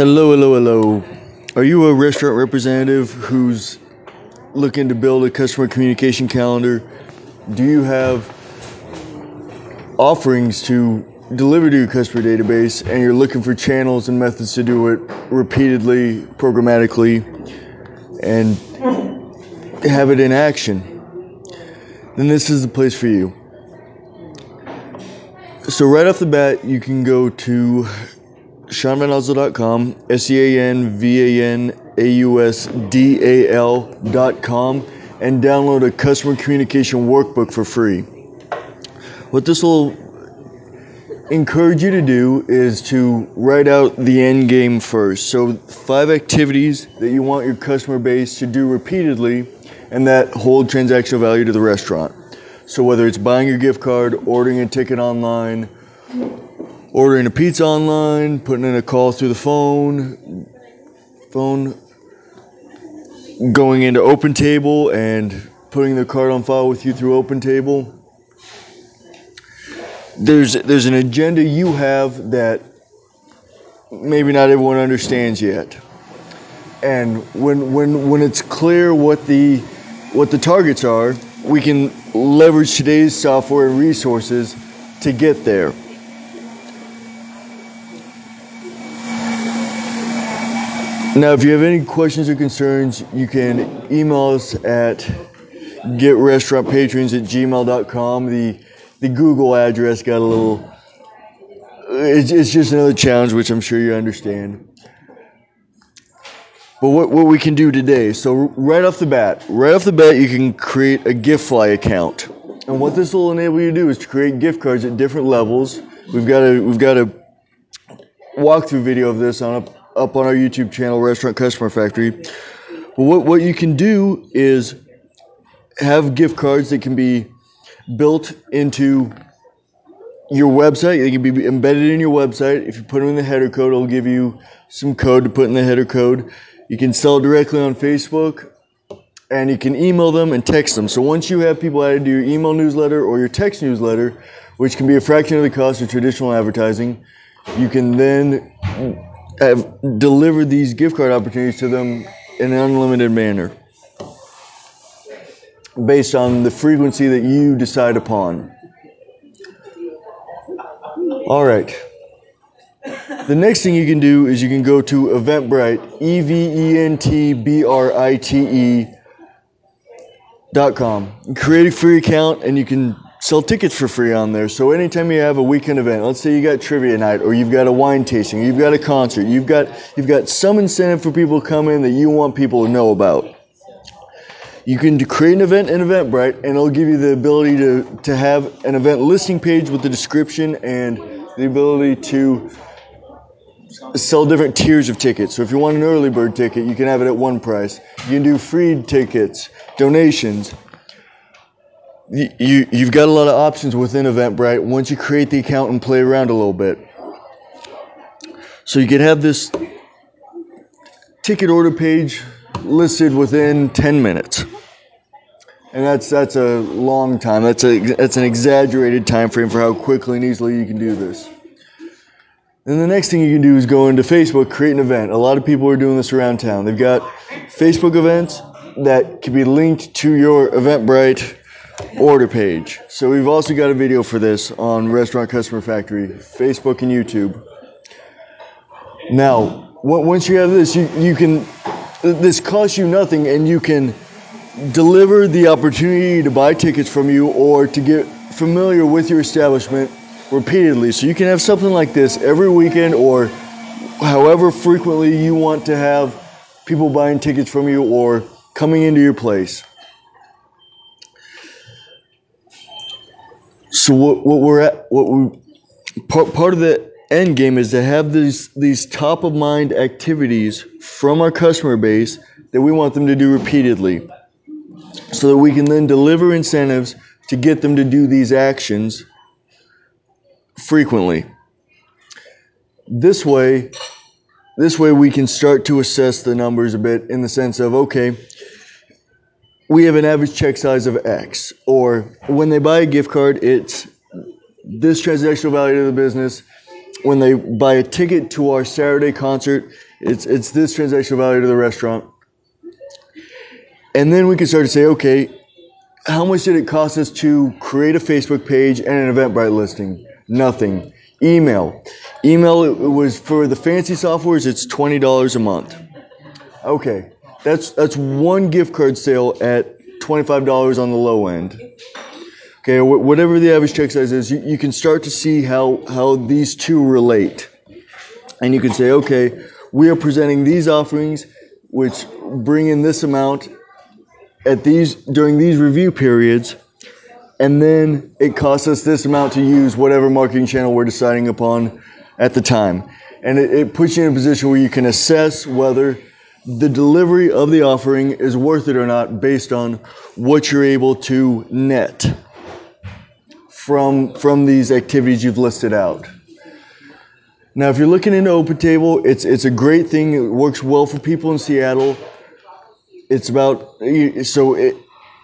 Hello, hello, hello. Are you a restaurant representative who's looking to build a customer communication calendar? Do you have offerings to deliver to your customer database and you're looking for channels and methods to do it repeatedly, programmatically, and have it in action? Then this is the place for you. So, right off the bat, you can go to SeanVanAusdal.com, S E A N V A N A U S D A L.com, and download a customer communication workbook for free. What this will encourage you to do is to write out the end game first. So, five activities that you want your customer base to do repeatedly and that hold transactional value to the restaurant. So, whether it's buying your gift card, ordering a ticket online, ordering a pizza online, putting in a call through the phone, phone, going into OpenTable and putting the card on file with you through OpenTable. There's there's an agenda you have that maybe not everyone understands yet. And when when when it's clear what the what the targets are, we can leverage today's software and resources to get there. Now, if you have any questions or concerns, you can email us at getrestaurantpatrons at gmail.com. The, the Google address got a little, it's, it's just another challenge, which I'm sure you understand. But what, what we can do today, so right off the bat, right off the bat, you can create a GiftFly account. And what this will enable you to do is to create gift cards at different levels. We've got a, we've got a walkthrough video of this on a up on our YouTube channel, Restaurant Customer Factory. What, what you can do is have gift cards that can be built into your website. They can be embedded in your website. If you put them in the header code, it'll give you some code to put in the header code. You can sell directly on Facebook and you can email them and text them. So once you have people added to your email newsletter or your text newsletter, which can be a fraction of the cost of traditional advertising, you can then have delivered these gift card opportunities to them in an unlimited manner based on the frequency that you decide upon. All right. The next thing you can do is you can go to Eventbrite, E V E N T B R I T E dot com. Create a free account and you can sell tickets for free on there. So anytime you have a weekend event, let's say you got trivia night or you've got a wine tasting, you've got a concert, you've got you've got some incentive for people to come in that you want people to know about. You can create an event in Eventbrite and it'll give you the ability to, to have an event listing page with the description and the ability to sell different tiers of tickets. So if you want an early bird ticket, you can have it at one price. You can do free tickets, donations, you, you've got a lot of options within Eventbrite once you create the account and play around a little bit. So you can have this ticket order page listed within 10 minutes. And that's that's a long time. That's a that's an exaggerated time frame for how quickly and easily you can do this. Then the next thing you can do is go into Facebook, create an event. A lot of people are doing this around town. They've got Facebook events that can be linked to your Eventbrite order page. So we've also got a video for this on Restaurant Customer Factory, Facebook and YouTube. Now, once you have this, you, you can, this costs you nothing and you can deliver the opportunity to buy tickets from you or to get familiar with your establishment repeatedly. So you can have something like this every weekend or however frequently you want to have people buying tickets from you or coming into your place. So what, what we're at, what we part, part of the end game is to have these these top of mind activities from our customer base that we want them to do repeatedly, so that we can then deliver incentives to get them to do these actions frequently. This way, this way we can start to assess the numbers a bit in the sense of okay we have an average check size of X. Or when they buy a gift card, it's this transactional value to the business. When they buy a ticket to our Saturday concert, It's it's this transactional value to the restaurant. And then we can start to say, okay, how much did it cost us to create a Facebook page and an Eventbrite listing? Nothing. Email. Email it was for the fancy softwares, it's twenty dollars a month. Okay. That's that's one gift card sale at $25 on the low end. Okay, whatever the average check size is, you, you can start to see how, how these two relate. And you can say, okay, we are presenting these offerings, which bring in this amount at these during these review periods, and then it costs us this amount to use whatever marketing channel we're deciding upon at the time. And it, it puts you in a position where you can assess whether the delivery of the offering is worth it or not based on what you're able to net from, from these activities you've listed out. Now, if you're looking into OpenTable, it's, it's a great thing. It works well for people in Seattle. It's about, so it,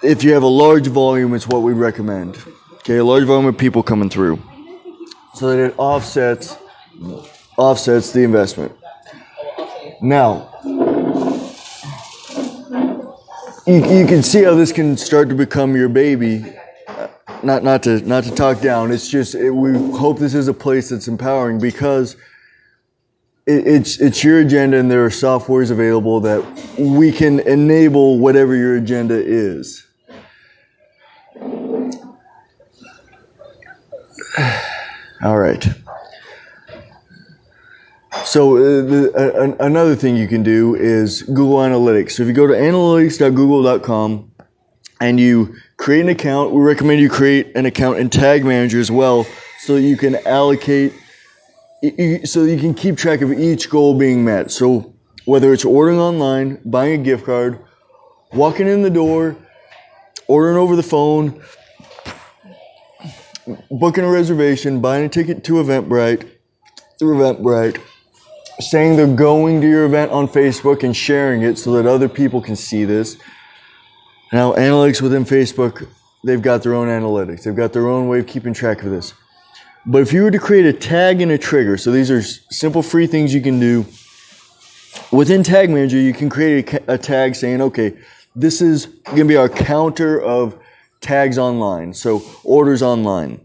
if you have a large volume, it's what we recommend. Okay, a large volume of people coming through. So that it offsets, offsets the investment. Now, you, you can see how this can start to become your baby. Not, not to not to talk down. It's just it, we hope this is a place that's empowering because it, it's it's your agenda and there are softwares available that we can enable whatever your agenda is. All right. So uh, the, uh, another thing you can do is Google Analytics. So if you go to analytics.google.com and you create an account, we recommend you create an account in Tag Manager as well, so that you can allocate, so you can keep track of each goal being met. So whether it's ordering online, buying a gift card, walking in the door, ordering over the phone, booking a reservation, buying a ticket to Eventbrite through Eventbrite, saying they're going to your event on Facebook and sharing it so that other people can see this. Now, analytics within Facebook, they've got their own analytics. They've got their own way of keeping track of this. But if you were to create a tag and a trigger, so these are simple free things you can do. Within Tag Manager, you can create a, a tag saying, okay, this is going to be our counter of tags online, so orders online.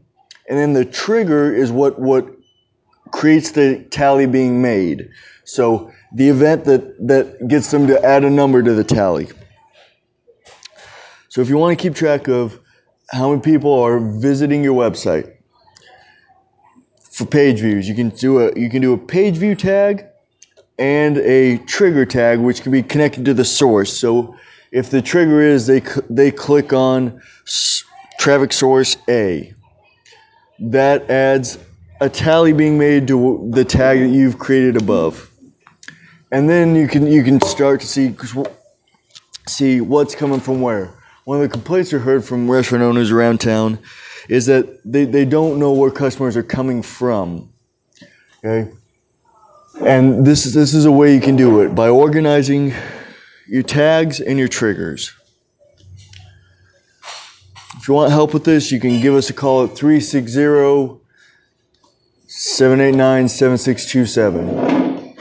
And then the trigger is what, what creates the tally being made. So the event that, that gets them to add a number to the tally. So if you want to keep track of how many people are visiting your website for page views, you can do a you can do a page view tag and a trigger tag which can be connected to the source. So if the trigger is they they click on traffic source A, that adds a tally being made to the tag that you've created above. And then you can you can start to see see what's coming from where. One of the complaints we heard from restaurant owners around town is that they, they don't know where customers are coming from. Okay? And this is, this is a way you can do it by organizing your tags and your triggers. If you want help with this, you can give us a call at 360 789 7627.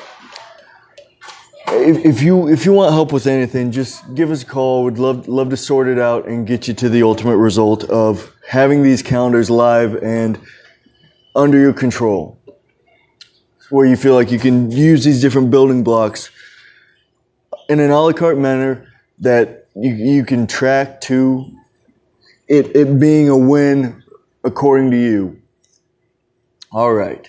If, if you if you want help with anything, just give us a call. We'd love love to sort it out and get you to the ultimate result of having these calendars live and under your control, where you feel like you can use these different building blocks in an a la carte manner that you, you can track to it, it being a win according to you. All right.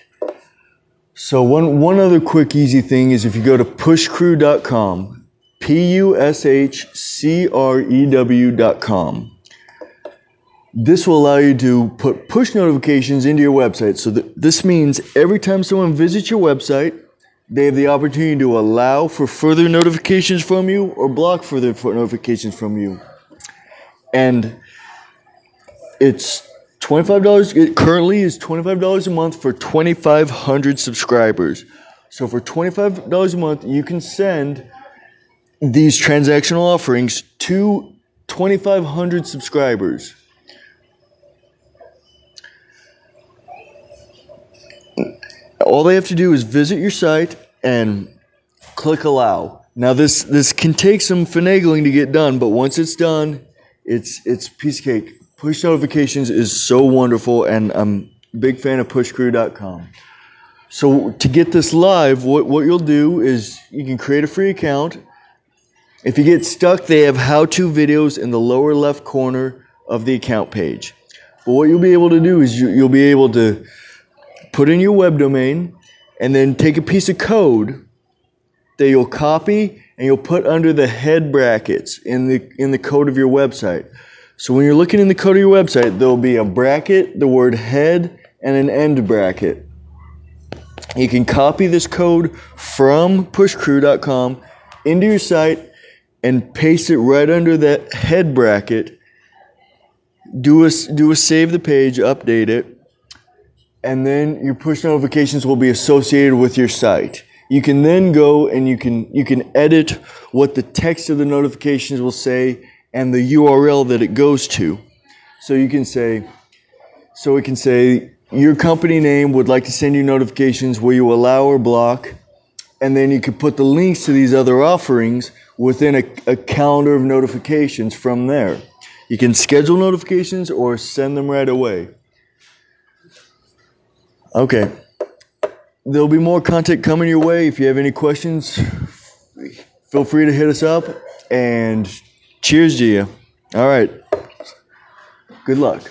So one one other quick easy thing is if you go to pushcrew.com, P U S H C R E W.com. This will allow you to put push notifications into your website. So th- this means every time someone visits your website, they have the opportunity to allow for further notifications from you or block further notifications from you. And it's $25 it currently is $25 a month for 2500 subscribers so for $25 a month you can send these transactional offerings to 2500 subscribers all they have to do is visit your site and click allow. Now this this can take some finagling to get done, but once it's done, it's it's piece of cake. Push notifications is so wonderful, and I'm a big fan of pushcrew.com. So to get this live, what, what you'll do is you can create a free account. If you get stuck, they have how-to videos in the lower left corner of the account page. But what you'll be able to do is you, you'll be able to put in your web domain and then take a piece of code that you'll copy and you'll put under the head brackets in the in the code of your website. So when you're looking in the code of your website, there'll be a bracket, the word head, and an end bracket. You can copy this code from pushcrew.com into your site and paste it right under that head bracket. Do a, do a save the page, update it, and then your push notifications will be associated with your site. You can then go and you can you can edit what the text of the notifications will say and the URL that it goes to. So you can say so we can say your company name would like to send you notifications will you allow or block and then you could put the links to these other offerings within a, a calendar of notifications from there. You can schedule notifications or send them right away. Okay. There'll be more content coming your way. If you have any questions, feel free to hit us up. And cheers to you. All right. Good luck.